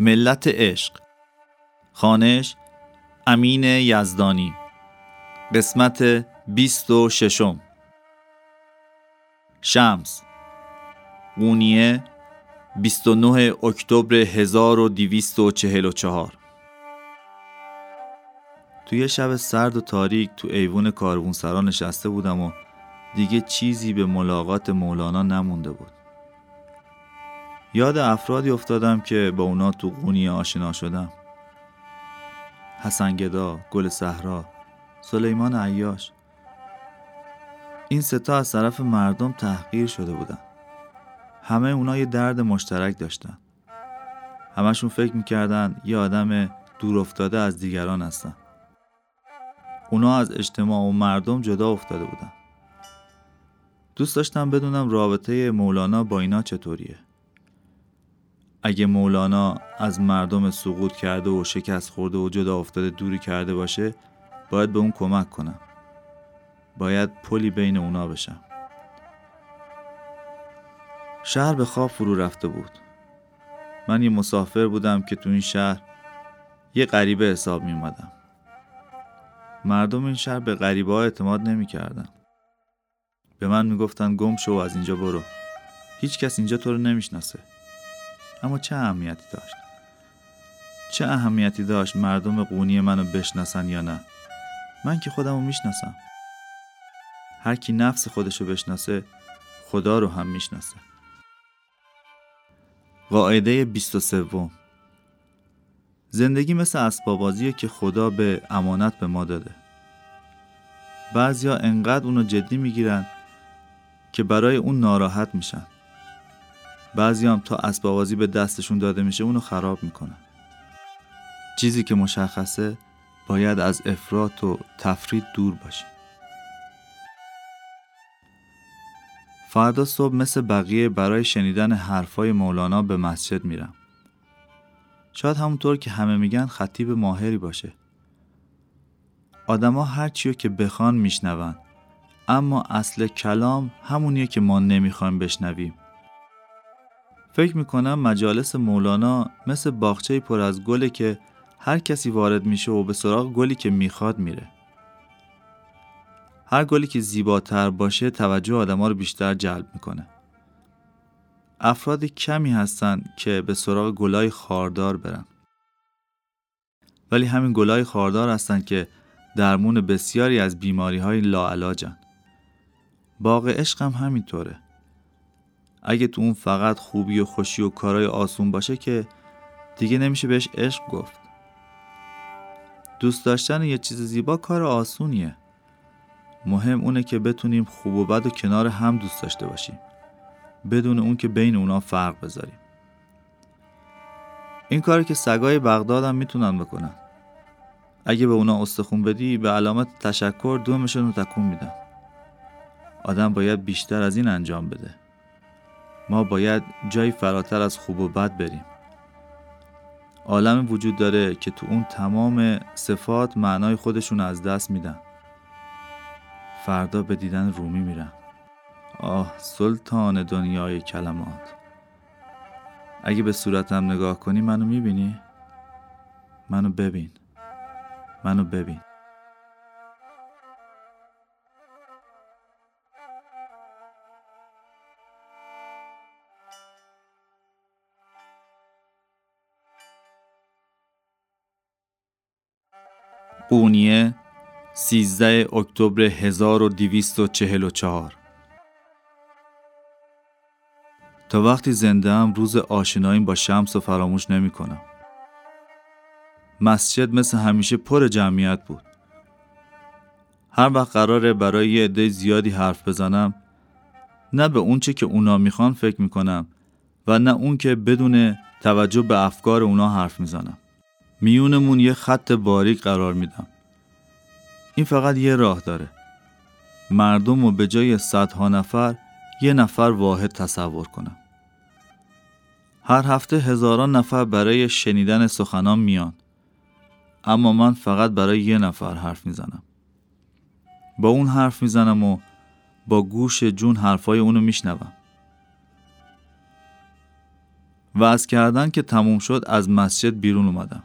ملت عشق. خانش امین یزدانی. قسمت بیست و ششم. شمس. قونیه 29 اکتبر 1244 توی شب سرد و تاریک تو ایوون کاروانسرا نشسته بودم و دیگه چیزی به ملاقات مولانا نمونده بود. یاد افرادی افتادم که با اونا تو قونیه آشنا شدم. حسن گدا، گل صحرا، سلیمان عیاش. این ستا از طرف مردم تحقیر شده بودن. همه اونا یه درد مشترک داشتن. همشون فکر می‌کردن یه آدم دور افتاده از دیگران هستن. اونا از اجتماع و مردم جدا افتاده بودن. دوست داشتم بدونم رابطه مولانا با اینا چطوریه. اگه مولانا از مردم سقوط کرده و شکست خورده و جدا افتاده دوری کرده باشه باید به اون کمک کنم. باید پلی بین اونا بشم. شهر به خواب فرو رفته بود. من یه مسافر بودم که تو این شهر یه غریبه حساب می اومدم مردم این شهر به غریبه ها اعتماد نمی کردن. به من می‌گفتن گم شو از اینجا برو. هیچ کس اینجا تو رو نمی‌شناسه. اما چه اهمیتی داشت؟ چه اهمیتی داشت مردم قونی منو بشناسن یا نه؟ من که خودمو می‌شناسم. هر کی نفس خودشو بشناسه خدا رو هم می‌شناسه. قاعده 23 زندگی مثل اسبابازیه که خدا به امانت به ما داده. بعضیا انقدر اونو جدی می‌گیرن که برای اون ناراحت میشن. بعضی هم تا اسبابازی به دستشون داده میشه اونو خراب می‌کنن چیزی که مشخصه باید از افراط و تفرید دور باشیم فردا صبح مثل بقیه برای شنیدن حرفای مولانا به مسجد میرم. شاید همونطور که همه میگن خطیب ماهری باشه. آدما هر چیو که بخوان میشنون اما اصل کلام همونیه که ما نمی‌خوایم بشنویم. فکر می‌کنم مجالس مولانا مثل باغچه پر از گله که هر کسی وارد میشه و به سراغ گلی که می‌خواد میره. هر گلی که زیباتر باشه توجه آدما رو بیشتر جلب می‌کنه. افراد کمی هستن که به سراغ گلای خاردار برن. ولی همین گلای خاردار هستن که درمون بسیاری از بیماری های لاعلاجن. باغ عشق هم همینطوره. اگه تو اون فقط خوبی و خوشی و کارای آسون باشه که دیگه نمیشه بهش عشق گفت. دوست داشتن یه چیز زیبا کار آسونیه. مهم اونه که بتونیم خوب و بد و کنار هم دوست داشته باشیم. بدون اون که بین اونا فرق بذاریم. این کاری که سگای بغداد هم می‌تونن بکنن. اگه به اونا استخون بدی به علامت تشکر دومشون رو تکون میدن. آدم باید بیشتر از این انجام بده. ما باید جایی فراتر از خوب و بد بریم. عالم وجود داره که تو اون تمام صفات معنای خودشون از دست میدن. فردا به دیدن رومی میرم آه سلطان دنیای کلمات. اگه به صورتم نگاه کنی منو می‌بینی؟ منو ببین. منو ببین. قونیه 13 اکتبر 1244 تا وقتی زنده هم روز آشناییم با شمس و فراموش نمی کنم. مسجد مثل همیشه پر جمعیت بود. هر وقت قراره برای یه عده زیادی حرف بزنم نه به اونچه که اونا می‌خوان فکر می‌کنم و نه اون که بدون توجه به افکار اونا حرف می‌زنم. میونمون یه خط باریک قرار میدم. این فقط یه راه داره. مردم رو به جای صدها نفر یه نفر واحد تصور کنم هر هفته هزاران نفر برای شنیدن سخنان میان. اما من فقط برای یه نفر حرف می‌زنم. با اون حرف می‌زنم و با گوش جون حرفای اونو میشنوم. و از کردن که تموم شد از مسجد بیرون اومدم.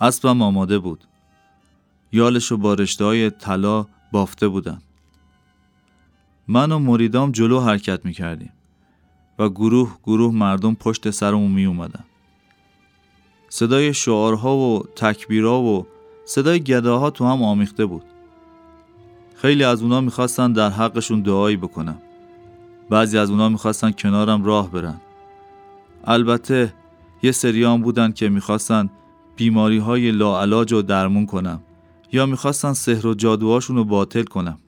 اسبم آماده بود. یالش و با رشته های طلا بافته بودن من و مریدام جلو حرکت می کردیم و گروه گروه مردم پشت سرمون می اومدن. صدای شعارها و تکبیرها و صدای گداها تو هم آمیخته بود. خیلی از اونا می‌خواستن در حقشون دعایی بکنم. بعضی از اونا می‌خواستن کنارم راه برن. البته یه سریان بودن که می‌خواستن بیماری های لاعلاج رو درمون کنم یا می‌خواستن سحر و جادوهاشون رو باطل کنم.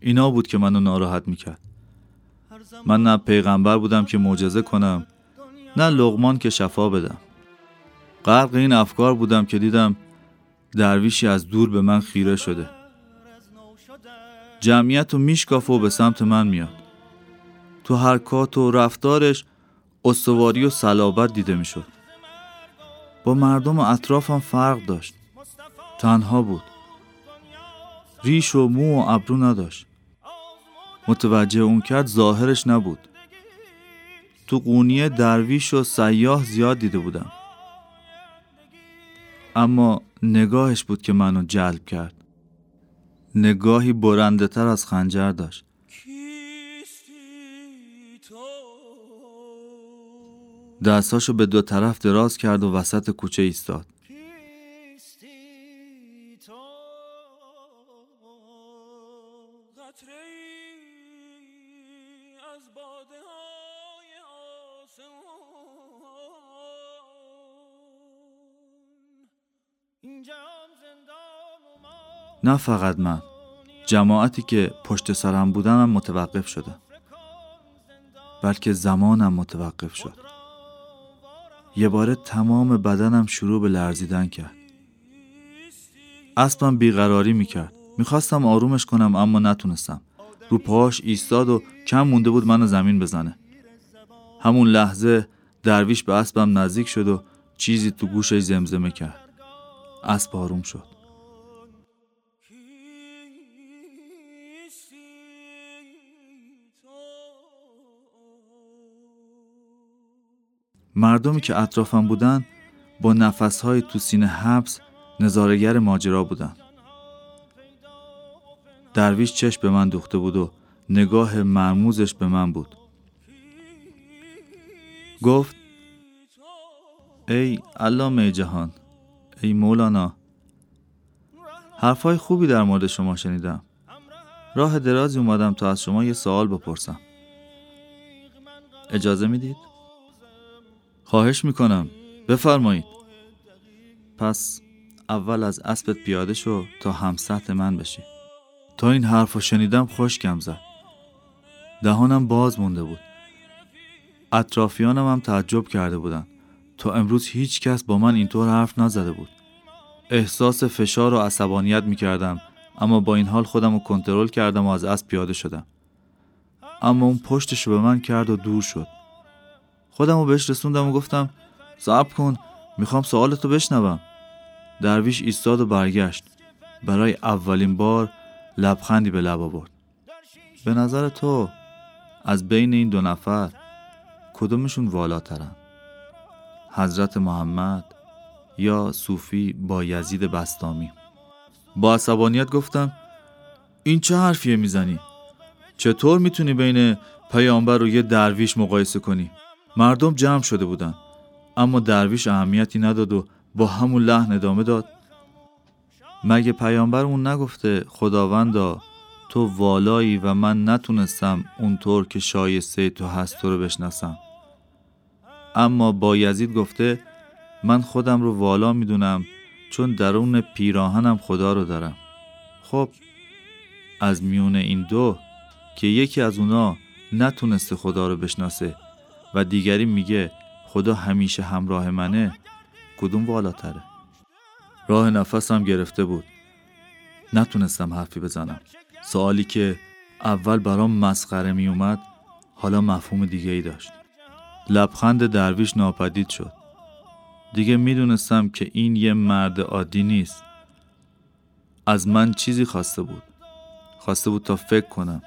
اینا بود که منو ناراحت می‌کرد. من نه پیغمبر بودم که معجزه کنم نه لغمان که شفا بدم. غرق این افکار بودم که دیدم درویشی از دور به من خیره شده. جمعیت و میشکافه و به سمت من میاد. تو حرکات و رفتارش استواری و صلابت دیده می‌شد. با مردم اطرافم فرق داشت. تنها بود. ریش و مو و ابرو نداشت. متوجه اون کرد ظاهرش نبود. تو قونیه درویش و سیاه زیاد دیده بودم. اما نگاهش بود که منو جلب کرد. نگاهی برنده تر از خنجر داشت. دستاشو به دو طرف دراز کرد و وسط کوچه ایستاد. نه فقط من. جماعتی که پشت سرم بودنم متوقف شده. بلکه زمانم متوقف شد. یه باره تمام بدنم شروع به لرزیدن کرد. اسبم بیقراری می‌کرد. می‌خواستم آرومش کنم اما نتونستم. رو پاش ایستاد و کم مونده بود منو زمین بزنه. همون لحظه درویش به اسبم نزدیک شد و چیزی تو گوشش زمزمه کرد. اسب آروم شد. مردمی که اطرافم بودن با نفسهای تو سینه حبس نظارگر ماجرا بودن. درویش چشم به من دوخته بود و نگاه مرموزش به من بود. گفت ای علامه جهان ای مولانا حرفای خوبی در مورد شما شنیدم. راه درازی اومدم تا از شما یه سوال بپرسم. اجازه می‌دید؟ خواهش می‌کنم. بفرمایید. پس اول از اسبت پیاده شو تا هم سطح من بشی تا این حرف رو شنیدم خوشگم زد. دهانم باز مونده بود. اطرافیانم هم تعجب کرده بودن. تا امروز هیچ کس با من اینطور حرف نزده بود. احساس فشار و عصبانیت می‌کردم اما با این حال خودم رو کنترل کردم و از اسب پیاده شدم. اما اون پشتش به من کرد و دور شد. خودم رو بهش رسوندم و گفتم صبر کن می‌خوام سوالتو بشنوم. درویش ایستاد و برگشت. برای اولین بار لبخندی به لب آورد. به نظر تو از بین این دو نفر کدومشون والاترن؟ حضرت محمد یا صوفی با یزید بستامی؟ با عصبانیت گفتم این چه حرفیه می‌زنی؟ چطور می‌تونی بین پیامبر و یه درویش مقایسه کنی؟ مردم جمع شده بودن. اما درویش اهمیتی نداد و با همون لحن ادامه داد. مگه پیامبرمون نگفته خداوندا تو والایی و من نتونستم اونطور که شایسته تو هست تو رو بشناسم. اما با یزید گفته من خودم رو والا می‌دونم چون درون پیراهنم خدا رو دارم. خب از میون این دو که یکی از اونا نتونسته خدا رو بشناسه و دیگری میگه خدا همیشه همراه منه کدوم والاتره؟ راه نفسم گرفته بود. نتونستم حرفی بزنم. سوالی که اول برام مسخره می اومد حالا مفهوم دیگه ای داشت. لبخند درویش ناپدید شد. دیگه می‌دونستم که این یه مرد عادی نیست. از من چیزی خواسته بود. خواسته بود تا فکر کنم.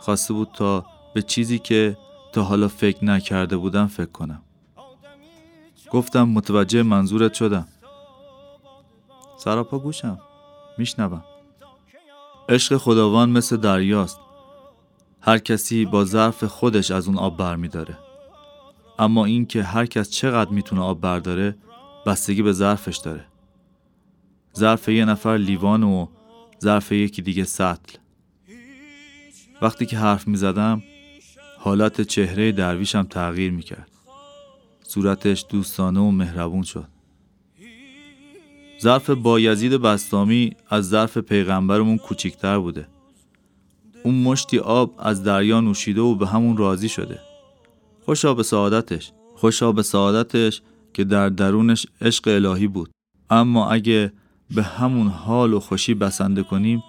خواسته بود تا به چیزی که تا حالا فکر نکرده بودم فکر کنم. گفتم متوجه منظورت شدم. سراپا گوشم. میشنوم. عشق خداوند مثل دریاست. هر کسی با ظرف خودش از اون آب برمیداره. اما اینکه هر کس چقدر می‌تونه آب برداره بستگی به ظرفش داره. ظرف یه نفر لیوان و ظرف یکی دیگه سطل. وقتی که حرف می‌زدم حالت چهره درویشم تغییر می‌کرد. صورتش دوستانه و مهربون شد. ظرف بایزید بستامی از ظرف پیغمبرمون کوچیکتر بوده. اون مشتی آب از دریا نوشیده و به همون راضی شده. خوشا به سعادتش. خوشا به سعادتش که در درونش عشق الهی بود. اما اگه به همون حال و خوشی بسنده کنیم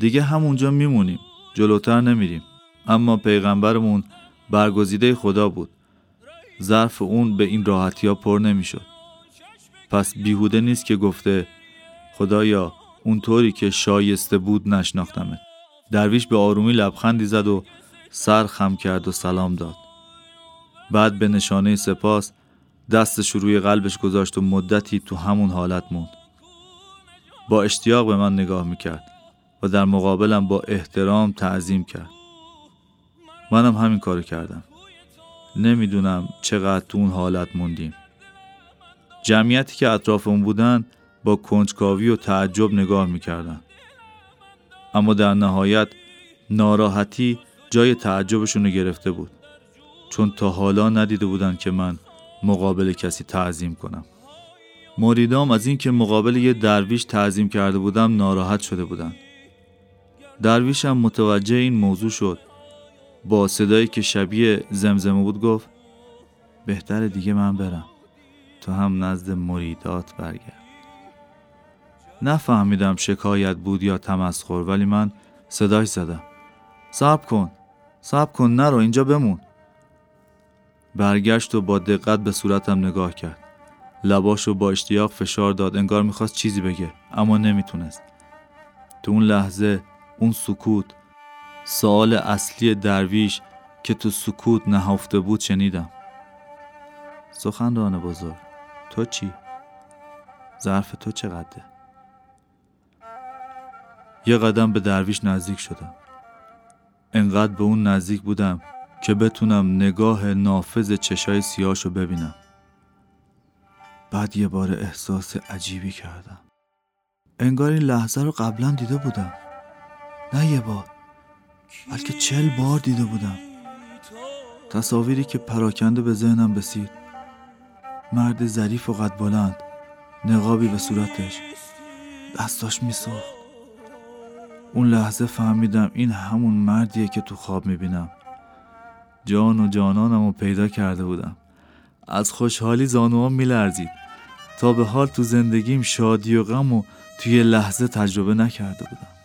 دیگه همونجا میمونیم. جلوتر نمیریم. اما پیغمبرمون برگزیده خدا بود. ظرف اون به این راحتی ها پر نمی‌شد. پس بیهوده نیست که گفته خدایا اونطوری که شایسته بود نشناختمه درویش به آرومی لبخندی زد و سر خم کرد و سلام داد. بعد به نشانه سپاس دستش روی قلبش گذاشت و مدتی تو همون حالت موند. با اشتیاق به من نگاه می‌کرد و در مقابلم با احترام تعظیم کرد. منم همین کارو کردم. نمی‌دونم چقدر تو اون حالت موندیم. جمعیتی که اطرافمون بودن با کنجکاوی و تعجب نگاه می‌کردن. اما در نهایت ناراحتی جای تعجبشون رو گرفته بود. چون تا حالا ندیده بودن که من مقابل کسی تعظیم کنم. مریدام از اینکه مقابل یه درویش تعظیم کرده بودم ناراحت شده بودن. درویشم متوجه این موضوع شد. با صدایی که شبیه زمزمه بود گفت بهتر دیگه من برم. تو هم نزد مریدات برگرد. نفهمیدم شکایت بود یا تمسخر ولی من صداش زدم. صبر کن صبر کن نرو اینجا بمون. برگشت و با دقت به صورتم نگاه کرد. لباشو با اشتیاق فشار داد انگار می‌خواست چیزی بگه اما نمی‌تونست. تو اون لحظه اون سکوت سوال اصلی درویش که تو سکوت نهفته بود شنیدم. سخنران بزرگ. تو چی؟ ظرف تو چقدره؟ یه قدم به درویش نزدیک شدم. انقدر به اون نزدیک بودم که بتونم نگاه نافذ چشای سیاشو ببینم. بعد یه بار احساس عجیبی کردم. انگار این لحظه رو قبلا دیده بودم. نه یه بار. بلکه چل بار دیده بودم. تصاویری که پراکنده به ذهنم رسید. مرد ظریف و قد بلند نقابی به صورتش. دستاش میساخت. اون لحظه فهمیدم این همون مردیه که تو خواب می‌بینم. جان و جانانم رو پیدا کرده بودم. از خوشحالی زانوام میلرزید. تا به حال تو زندگیم شادی و غم و توی لحظه تجربه نکرده بودم.